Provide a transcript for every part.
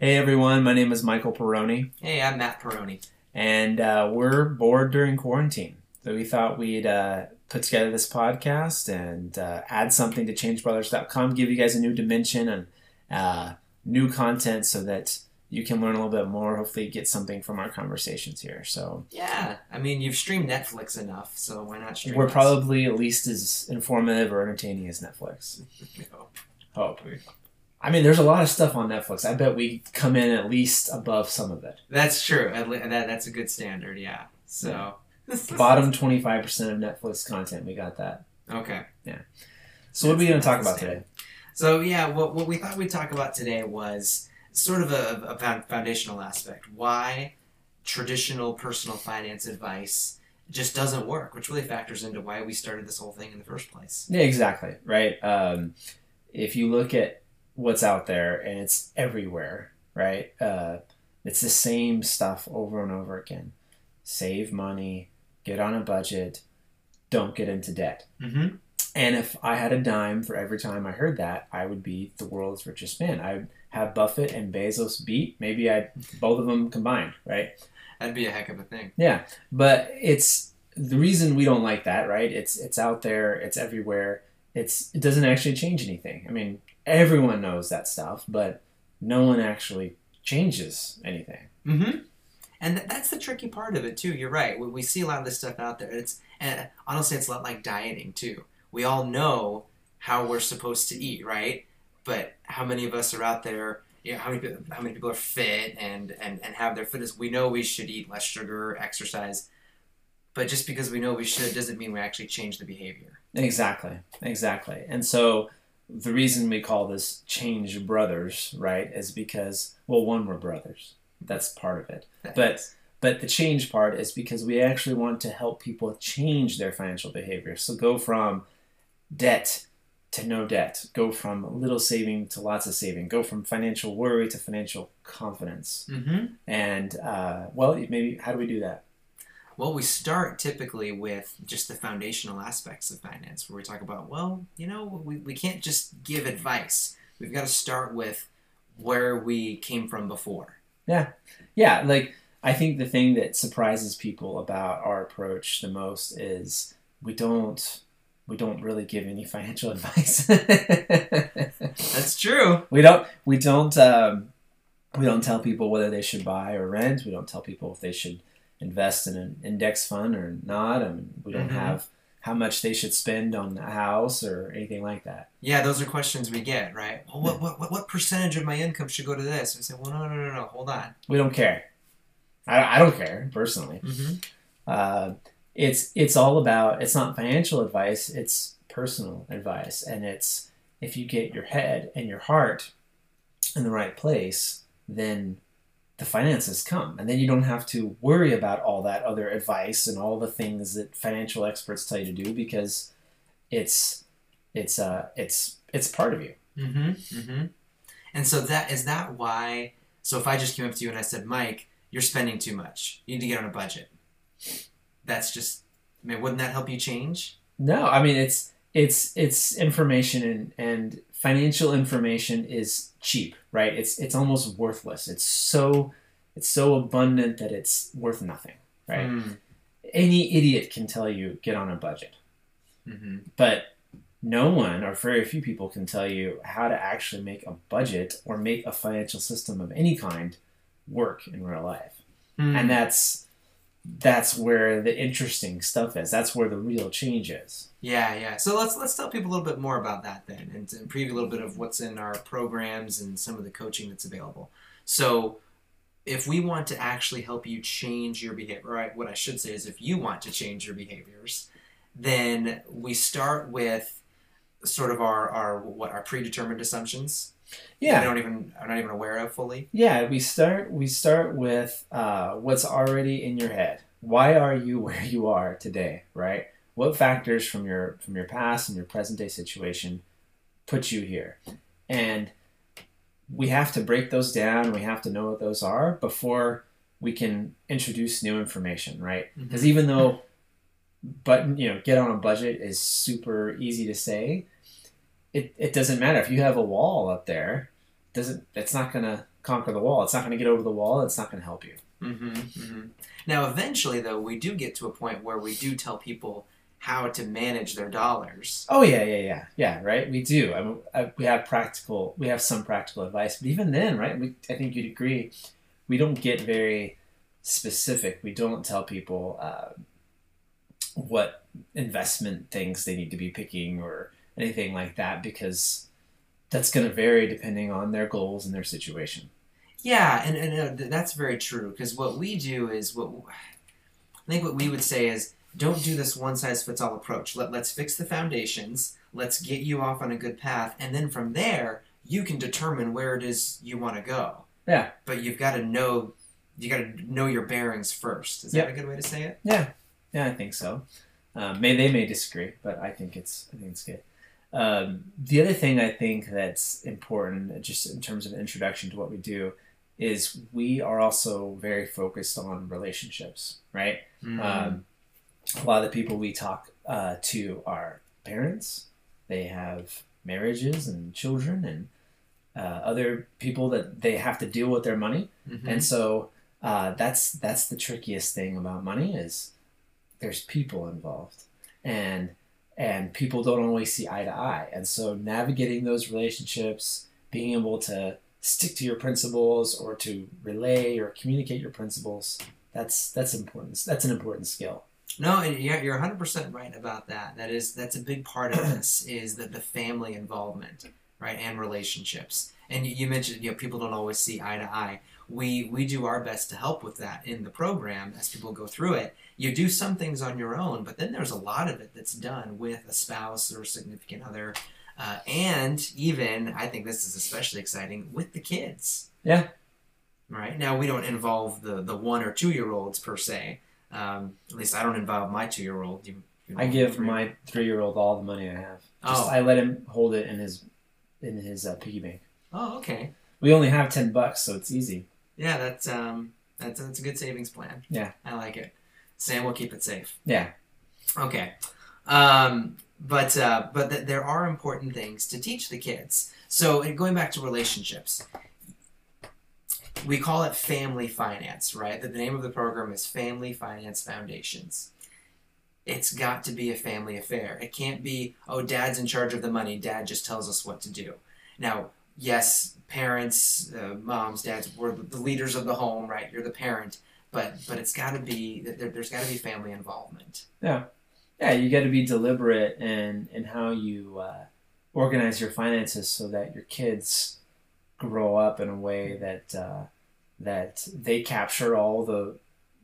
Hey everyone, my name is Michael Peroni, Hey, I'm Matt Peroni. and uh, we're bored during quarantine. So we thought we'd uh, put together this podcast and uh, add something to changebrothers.com, give you guys a new dimension and uh, new content so that you can learn a little bit more, hopefully get something from our conversations here. So Yeah, I mean, you've streamed Netflix enough, so why not stream we're us? probably at least as informative or entertaining as Netflix. No. Hope. I mean, there's a lot of stuff on Netflix. I bet we come in at least above some of it. That's true. At le- That, that's a good standard, yeah. So, Bottom 25% of Netflix content, we got that. Okay. Yeah. So what are we going to talk about That's today? So, yeah, what, what we thought we'd talk about today was sort of a, a foundational aspect. Why traditional personal finance advice just doesn't work, which really factors into why we started this whole thing in the first place. Yeah, exactly. Right. Um, if you look at what's out there and it's everywhere, right? Uh, it's the same stuff over and over again. Save money, get on a budget, don't get into debt. Mm-hmm. And if I had a dime for every time I heard that, I would be the world's richest man. I'd have Buffett and Bezos beat. Maybe I both of them combined, right? That'd be a heck of a thing. Yeah, but it's the reason we don't like that, right? It's it's out there, it's everywhere. It's it doesn't actually change anything. I mean, everyone knows that stuff, but no one actually changes anything. Mm-hmm. And th- that's the tricky part of it too. You're right. We, we see a lot of this stuff out there. It's and honestly, it's a lot like dieting too. We all know how we're supposed to eat, right? But how many of us are out there? You know, how many how many people are fit and and and have their fitness? We know we should eat less sugar, exercise, but just because we know we should doesn't mean we actually change the behavior. Exactly, exactly. And so the reason we call this change brothers, right, is because well, one we're brothers. That's part of it. But But the change part is because we actually want to help people change their financial behavior. So go from debt to no debt, go from little saving to lots of saving, go from financial worry to financial confidence. mm-hmm. And uh, well, maybe how do we do that? Well, we start typically with just the foundational aspects of finance, where we talk about, well, you know, we, we can't just give advice. We've got to start with where we came from before. Yeah, Yeah. like I think the thing that surprises people about our approach the most is we don't we don't really give any financial advice. That's true. we don't we don't um, we don't tell people whether they should buy or rent. We don't tell people if they should invest in an index fund or not. I mean, we don't Mhm. have how much they should spend on a house or anything like that. Yeah, those are questions we get, right? Well, what, what, what, what percentage of my income should go to this? I say, well, no, no, no, no, hold on. We don't care. I, I don't care personally. Mm-hmm. Uh, it's it's all about it's not financial advice it's personal advice and it's if you get your head and your heart in the right place then the finances come and then you don't have to worry about all that other advice and all the things that financial experts tell you to do because it's it's uh it's it's part of you Mm-hmm. Mm-hmm. And so that is that why? So if I just came up to you and I said, Mike, you're spending too much. You need to get on a budget. That's just. I mean, wouldn't that help you change? No, I mean it's it's it's information and, and financial information is cheap, right? It's it's almost worthless. It's so it's so abundant that it's worth nothing, right? Mm. Any idiot can tell you get on a budget, Mm-hmm. but no one or very few people can tell you how to actually make a budget or make a financial system of any kind work in real life. Mm. And that's that's where the interesting stuff is. That's where the real change is. Yeah, yeah. So let's let's tell people a little bit more about that then, and, and preview a little bit of what's in our programs and some of the coaching that's available. So, if we want to actually help you change your behavior, right? What I should say is, if you want to change your behaviors, then we start with sort of our our what our predetermined assumptions. Yeah. I don't even I'm not even aware of fully. Yeah, we start we start with uh, what's already in your head. Why are you where you are today, right? What factors from your from your past and your present day situation put you here? And we have to break those down. We have to know what those are before we can introduce new information, right? Because even though but you know, get on a budget is super easy to say, it, it doesn't matter if you have a wall up there doesn't it's not gonna conquer the wall. It's not going to get over the wall. It's not going to help you. Mm-hmm, mm-hmm. Now, eventually, though, we do get to a point where we do tell people how to manage their dollars. Oh yeah, yeah, yeah, yeah. Right, we do. I mean, I, we have practical, we have some practical advice, but even then, right? We, I think you'd agree, we don't get very specific. We don't tell people uh, what investment things they need to be picking or anything like that because that's going to vary depending on their goals and their situation. Yeah, and, and uh, that's very true because what we do is what I think what we would say is don't do this one size fits all approach. Let, let's fix the foundations, let's get you off on a good path, and then from there, you can determine where it is you want to go. Yeah. But you've got to know you got to know your bearings first. Is Yep. that a good way to say it? Yeah, yeah, I think so. Um, may they may disagree, but I think it's I think it's good. Um, the other thing I think that's important, just in terms of introduction to what we do, is we are also very focused on relationships, right? Mm. Um, a lot of the people we talk uh, to are parents. They have marriages and children and uh, other people that they have to deal with their money. Mhm. And so uh, that's that's the trickiest thing about money is there's people involved, and and people don't always see eye to eye. And so navigating those relationships, being able to stick to your principles or to relay or communicate your principles, that's that's important. That's an important skill. No, and yeah, you're 100% right about that. That is that's a big part of this is that the family involvement, right, and relationships. And you, you mentioned you know people don't always see eye to eye. We we do our best to help with that in the program as people go through it. You do some things on your own, but then there's a lot of it that's done with a spouse or significant other, uh, and even I think this is especially exciting with the kids. Yeah. Right now we don't involve the the one or two year olds per se. Um, at least I don't involve my two year old. I give three? my three year old all the money I have. Just, Oh. I let him hold it in his in his uh, piggy bank. Oh, okay. We only have ten bucks, so it's easy. Yeah, that's um, that's that's a good savings plan. Yeah. I like it. Sam will keep it safe. Yeah. Okay. Um, but uh, but th- there are important things to teach the kids. So going back to relationships, we call it family finance, right? The the name of the program is Family Finance Foundations. It's got to be a family affair. It can't be, oh, dad's in charge of the money. Dad just tells us what to do. Now, yes, parents, uh, moms, dads, we're the leaders of the home, right? You're the parent, but but it's got to be there, there's got to be family involvement. Yeah, yeah, you got to be deliberate in in how you uh, organize your finances so that your kids grow up in a way that uh, that they capture all the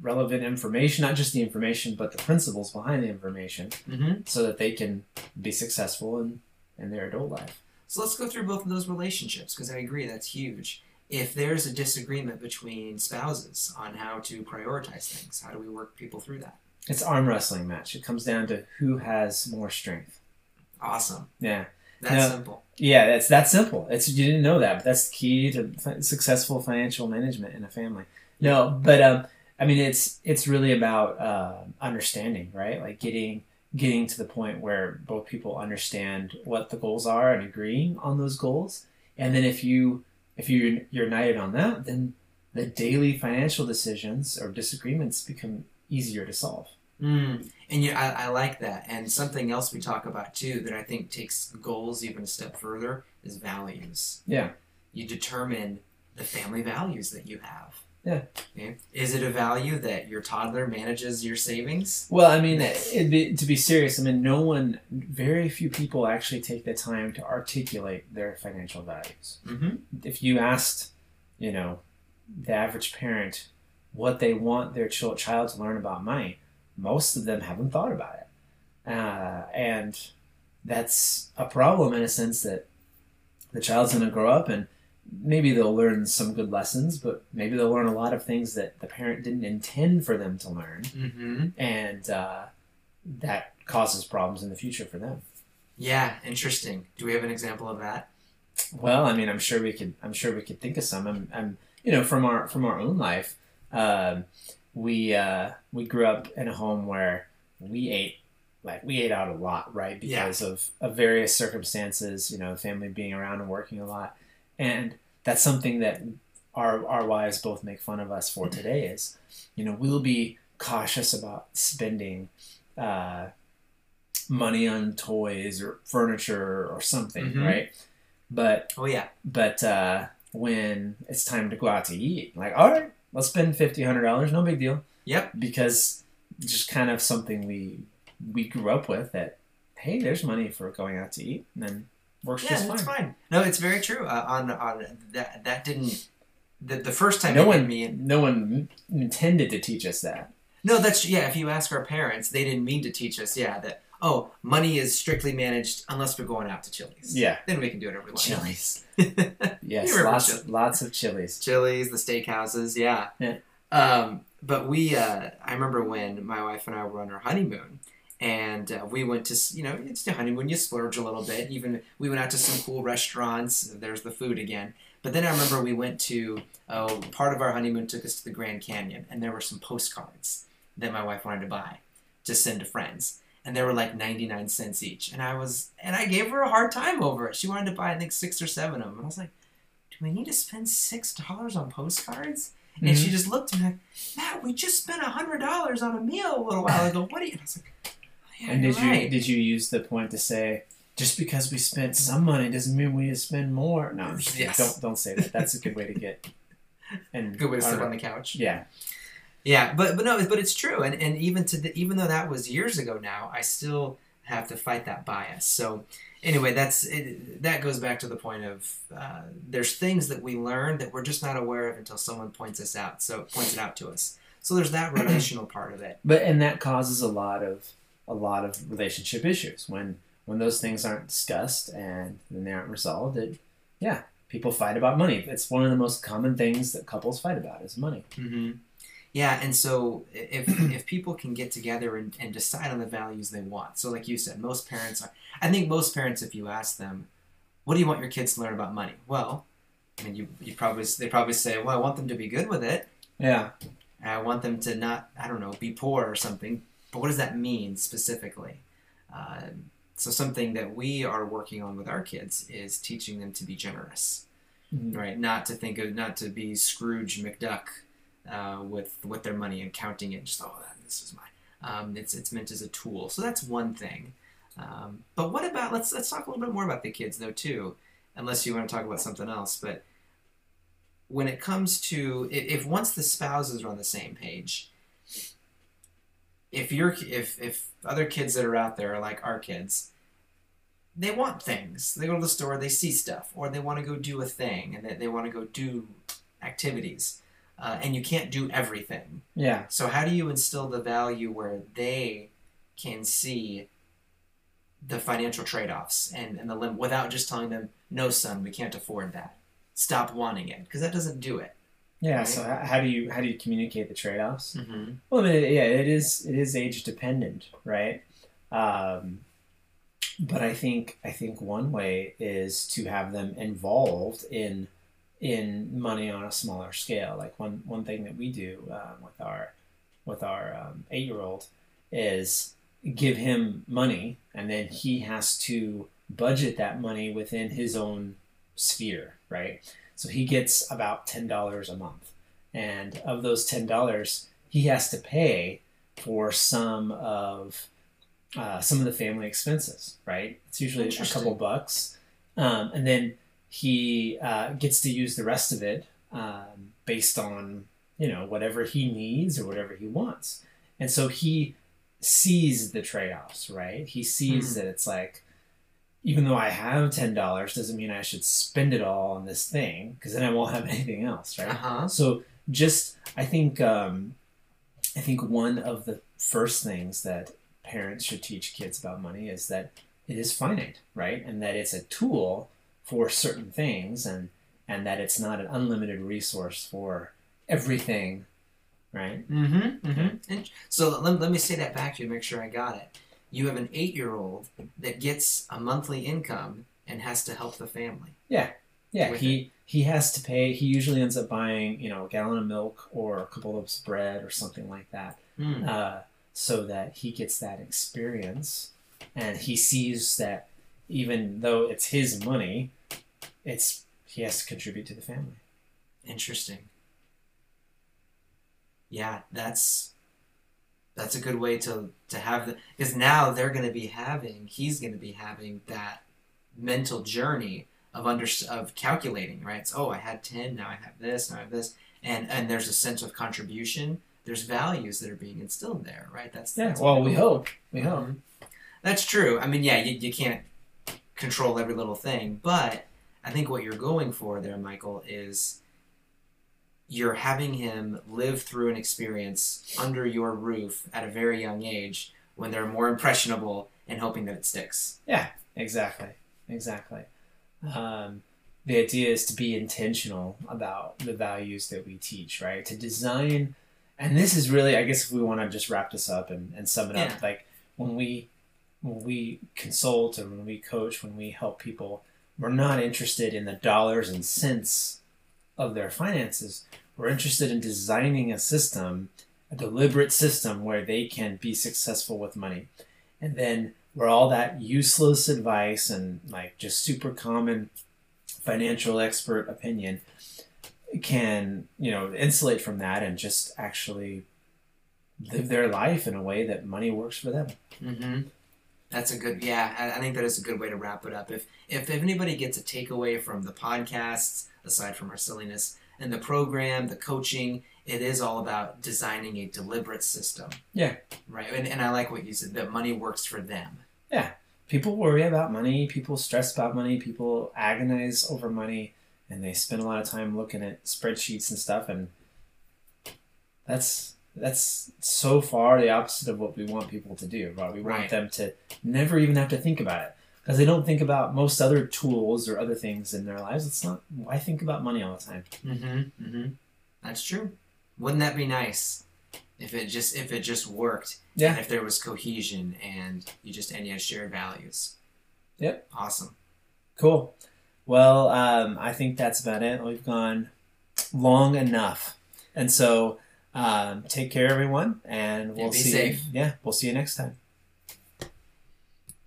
relevant information, not just the information, but the principles behind the information, Mm-hmm. so that they can be successful in in their adult life. So let's go through both of those relationships because I agree that's huge. If there's a disagreement between spouses on how to prioritize things, how do we work people through that? It's arm wrestling match. It comes down to who has more strength. Awesome. Yeah. That's No. simple. Yeah, that's that simple. It's you didn't know that, but that's the key to fi- successful financial management in a family. No, but um, I mean, it's it's really about uh, understanding, right? Like getting getting to the point where both people understand what the goals are and agreeing on those goals, and then if you if you you're united on that, then the daily financial decisions or disagreements become easier to solve. Mm. And yeah, I, I like that. And something else we talk about too that I think takes goals even a step further is values. Yeah. You determine the family values that you have. Yeah. Is it a value that your toddler manages your savings? Well, I mean, be, to be serious, I mean, no one, very few people actually take the time to articulate their financial values. Mm-hmm. If you asked, you know, the average parent what they want their chil- child to learn about money, most of them haven't thought about it. Uh, and that's a problem in a sense that the child's going to grow up and maybe they'll learn some good lessons, but maybe they'll learn a lot of things that the parent didn't intend for them to learn Mm-hmm. and uh, that causes problems in the future for them. Yeah, interesting. Do we have an example of that? Well, I mean, I'm sure we could. I'm sure we could think of some. I'm, I'm you know, from our from our own life, um, we uh, we grew up in a home where we ate like we ate out a lot, right? Yeah. Because of, of various circumstances, you know, family being around and working a lot, and that's something that our our wives both make fun of us for today is, you know, we'll be cautious about spending uh, money on toys or furniture or something, Mhm. right? But Oh yeah. but uh, when it's time to go out to eat, like, all right, let's spend fifty, hundred dollars, no big deal. Yep. Because just kind of something we we grew up with that, hey, there's money for going out to eat, and then works Yeah, just fine. fine. No, it's very true. Uh, on on that that didn't the, the first time No one, me. no one intended to teach us that. No, that's yeah. If you ask our parents, they didn't mean to teach us. Yeah, that oh, money is strictly managed unless we're going out to Chili's. Yeah, Then we can do whatever we want. Chili's. Yes, lots, chili- lots of Chili's. Chili's, the steakhouses, yeah. Yeah. Um, but we, uh, I remember when my wife and I were on our honeymoon, and uh, we went to, you know, it's the honeymoon. You splurge a little bit. Even we went out to some cool restaurants. There's the food again. But then I remember we went to oh, part of our honeymoon took us to the Grand Canyon, and there were some postcards that my wife wanted to buy to send to friends. And they were like 99 cents each. And I was, and I gave her a hard time over it. She wanted to buy, I think, six or seven of them. And I was like, do we need to spend $6 on postcards? And Mm-hmm. she just looked at me like, Matt, we just spent $100 on a meal a little while ago. What do you, and I was like, yeah, And did you did you use the point to say just because we spent some money doesn't mean we spend more? No, I'm just kidding. Yes. don't don't say that. That's a good way to get. And Good way to sit our- on the couch. Yeah, Yeah, but but no, but it's true, and and even to the, even though that was years ago now, I still have to fight that bias. So anyway, that's it, that goes back to the point of uh, there's things that we learn that we're just not aware of until someone points us out. So points it out to us. So there's that relational part of it. but and that causes a lot of a lot of relationship issues when when those things aren't discussed and then they aren't resolved. It yeah, people fight about money. It's one of the most common things that couples fight about is money. hmm Yeah, and so if if people can get together and, and decide on the values they want, so like you said, most parents are. I think most parents, if you ask them, "What do you want your kids to learn about money?" Well, I mean, you you probably they probably say, "Well, I want them to be good with it. Yeah, I want them to not, I don't know, be poor or something." But what does that mean specifically? Um, so something that we are working on with our kids is teaching them to be generous Mhm. right? Not to think of, not to be Scrooge McDuck uh, with with their money and counting it. And just oh, that, this is mine. Um, it's it's meant as a tool. So that's one thing. Um, but what about let's let's talk a little bit more about the kids though too, unless you want to talk about something else. But when it comes to if, if once the spouses are on the same page, if you're if if other kids that are out there are like our kids, they want things. They go to the store, they see stuff, or they want to go do a thing, and they, they want to go do activities. Uh, and you can't do everything. yeah, So how do you instill the value where they can see the financial trade-offs and, and the limit without just telling them, no, son, we can't afford that. Stop wanting it because that doesn't do it. Yeah. Right. So how do you how do you communicate the trade offs? Mm-hmm. Well, I mean, yeah, it is it is age dependent, right? Um, but I think I think one way is to have them involved in in money on a smaller scale. Like one one thing that we do um, with our with our um, eight year old is give him money, and then he has to budget that money within his own sphere, right? So he gets about ten dollars a month, and of those ten dollars, he has to pay for some of uh, some of the family expenses, right? It's usually a couple bucks, um, and then he uh, gets to use the rest of it um, based on you know whatever he needs or whatever he wants, and so he sees the trade-offs, right? He sees Hmm. that it's like even though I have ten dollars, doesn't mean I should spend it all on this thing because then I won't have anything else, right? Uh-huh. So just I think um, I think one of the first things that parents should teach kids about money is that it is finite, right? And that it's a tool for certain things and and that it's not an unlimited resource for everything, right? Mm-hmm. mm-hmm. And so let, let me say that back to you to make sure I got it. You have an eight-year-old that gets a monthly income and has to help the family. Yeah, With he he has to pay. He usually ends up buying, you know, a gallon of milk or a couple loaves of bread or something like that. Mm. uh, so that he gets that experience and he sees that even though it's his money it's he has to contribute to the family Interesting. Yeah, that's that's a good way to to have the because now they're going to be having he's going to be having that mental journey of under of calculating right. So, oh, I had ten, now I have this, now I have this, and and there's a sense of contribution. There's values that are being instilled there, right? That's Yeah. that's Well, we hope. We hope. That's true. I mean, yeah, you, you can't control every little thing, but I think what you're going for there, Michael, is you're having him live through an experience under your roof at a very young age when they're more impressionable and hoping that it sticks. Yeah, exactly. Exactly. Um, the idea is to be intentional about the values that we teach, right? To design, and this is really, I guess, if we want to just wrap this up and, and sum it Yeah. up, like when we when we consult and when we coach, when we help people, we're not interested in the dollars and cents of their finances. We're interested in designing a system, a deliberate system where they can be successful with money. And then where all that useless advice and like just super common financial expert opinion can, you know, insulate from that and just actually live their life in a way that money works for them. Mm-hmm. That's a good, yeah. I, I think that is a good way to wrap it up. If if anybody gets a takeaway from the podcasts, aside from our silliness, and the program, the coaching, it is all about designing a deliberate system. Yeah. Right. And, and I like what you said that money works for them. Yeah. People worry about money, people stress about money, people agonize over money, and they spend a lot of time looking at spreadsheets and stuff and that's that's so far the opposite of what we want people to do, right? We want Right. them to never even have to think about it. Because they don't think about most other tools or other things in their lives. It's not why think about money all the time. Mm-hmm. Mm-hmm. That's true. Wouldn't that be nice if it just if it just worked? Yeah. If there was cohesion and you just and you had shared values. Yep. Awesome. Cool. Well, um, I think that's about it. We've gone long enough, and so um, take care, everyone, and we'll see. safe. Yeah, we'll see you next time.